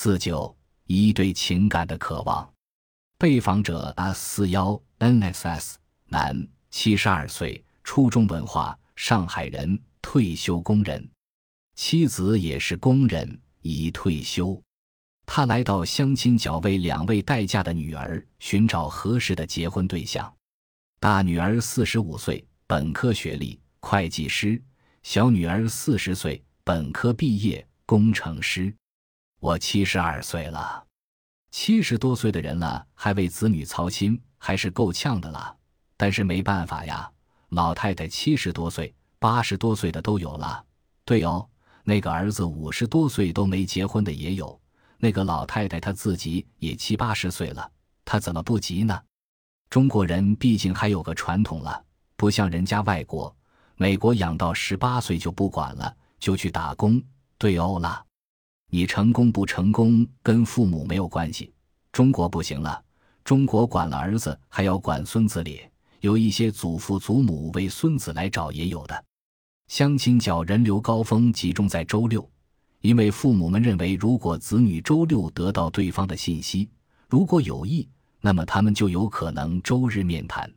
四九一对情感的渴望。被访者 S 四幺 NSS 男，七十二岁，初中文化，上海人，退休工人，妻子也是工人，已退休。他来到相亲角为两位待嫁的女儿寻找合适的结婚对象。大女儿四十五岁，本科学历，会计师；小女儿四十岁，本科毕业，工程师。我七十二岁了，七十多岁的人了，还为子女操心，还是够呛的了。但是没办法呀，老太太七十多岁、八十多岁的都有了。对哦，那个儿子五十多岁都没结婚的也有。那个老太太她自己也七八十岁了，她怎么不急呢？中国人毕竟还有个传统了，不像人家外国，美国养到十八岁就不管了，就去打工对哦了。你成功不成功跟父母没有关系。中国不行了，中国管了儿子还要管孙子咧，有一些祖父祖母为孙子来找也有的。相亲角人流高峰集中在周六。因为父母们认为，如果子女周六得到对方的信息，如果有意，那么他们就有可能周日面谈。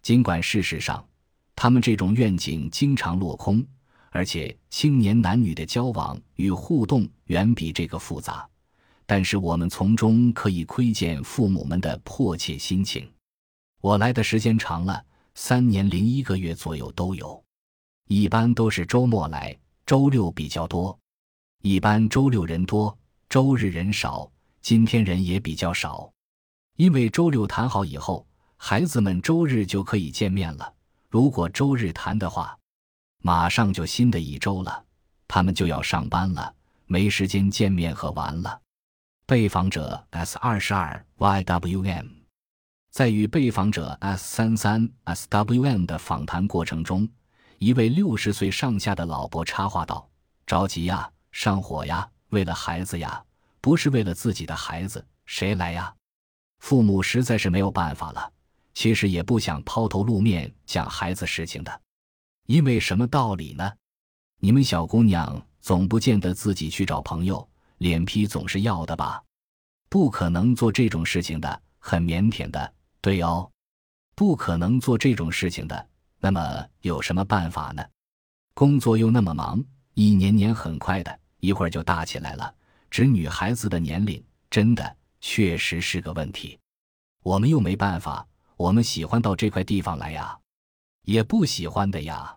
尽管事实上，他们这种愿景经常落空，而且青年男女的交往与互动远比这个复杂，但是我们从中可以窥见父母们的迫切心情。我来的时间长了，三年零一个月左右都有，一般都是周末来，周六比较多。一般周六人多，周日人少，今天人也比较少。因为周六谈好以后，孩子们周日就可以见面了。如果周日谈的话，马上就新的一周了，他们就要上班了，没时间见面和玩了。被访者 S 二十二 YWM 在与被访者 S 三三 SWM 的访谈过程中，一位六十岁上下的老伯插话道：“着急呀。”上火呀！为了孩子呀，不是为了自己的孩子，谁来呀？父母实在是没有办法了。其实也不想抛头露面讲孩子事情的，因为什么道理呢？你们小姑娘总不见得自己去找朋友，脸皮总是要的吧？不可能做这种事情的，很腼腆的。对哦，不可能做这种事情的。那么有什么办法呢？工作又那么忙。一年年很快的，一会儿就大起来了。指女孩子的年龄，真的确实是个问题。我们又没办法，我们喜欢到这块地方来呀，也不喜欢的呀。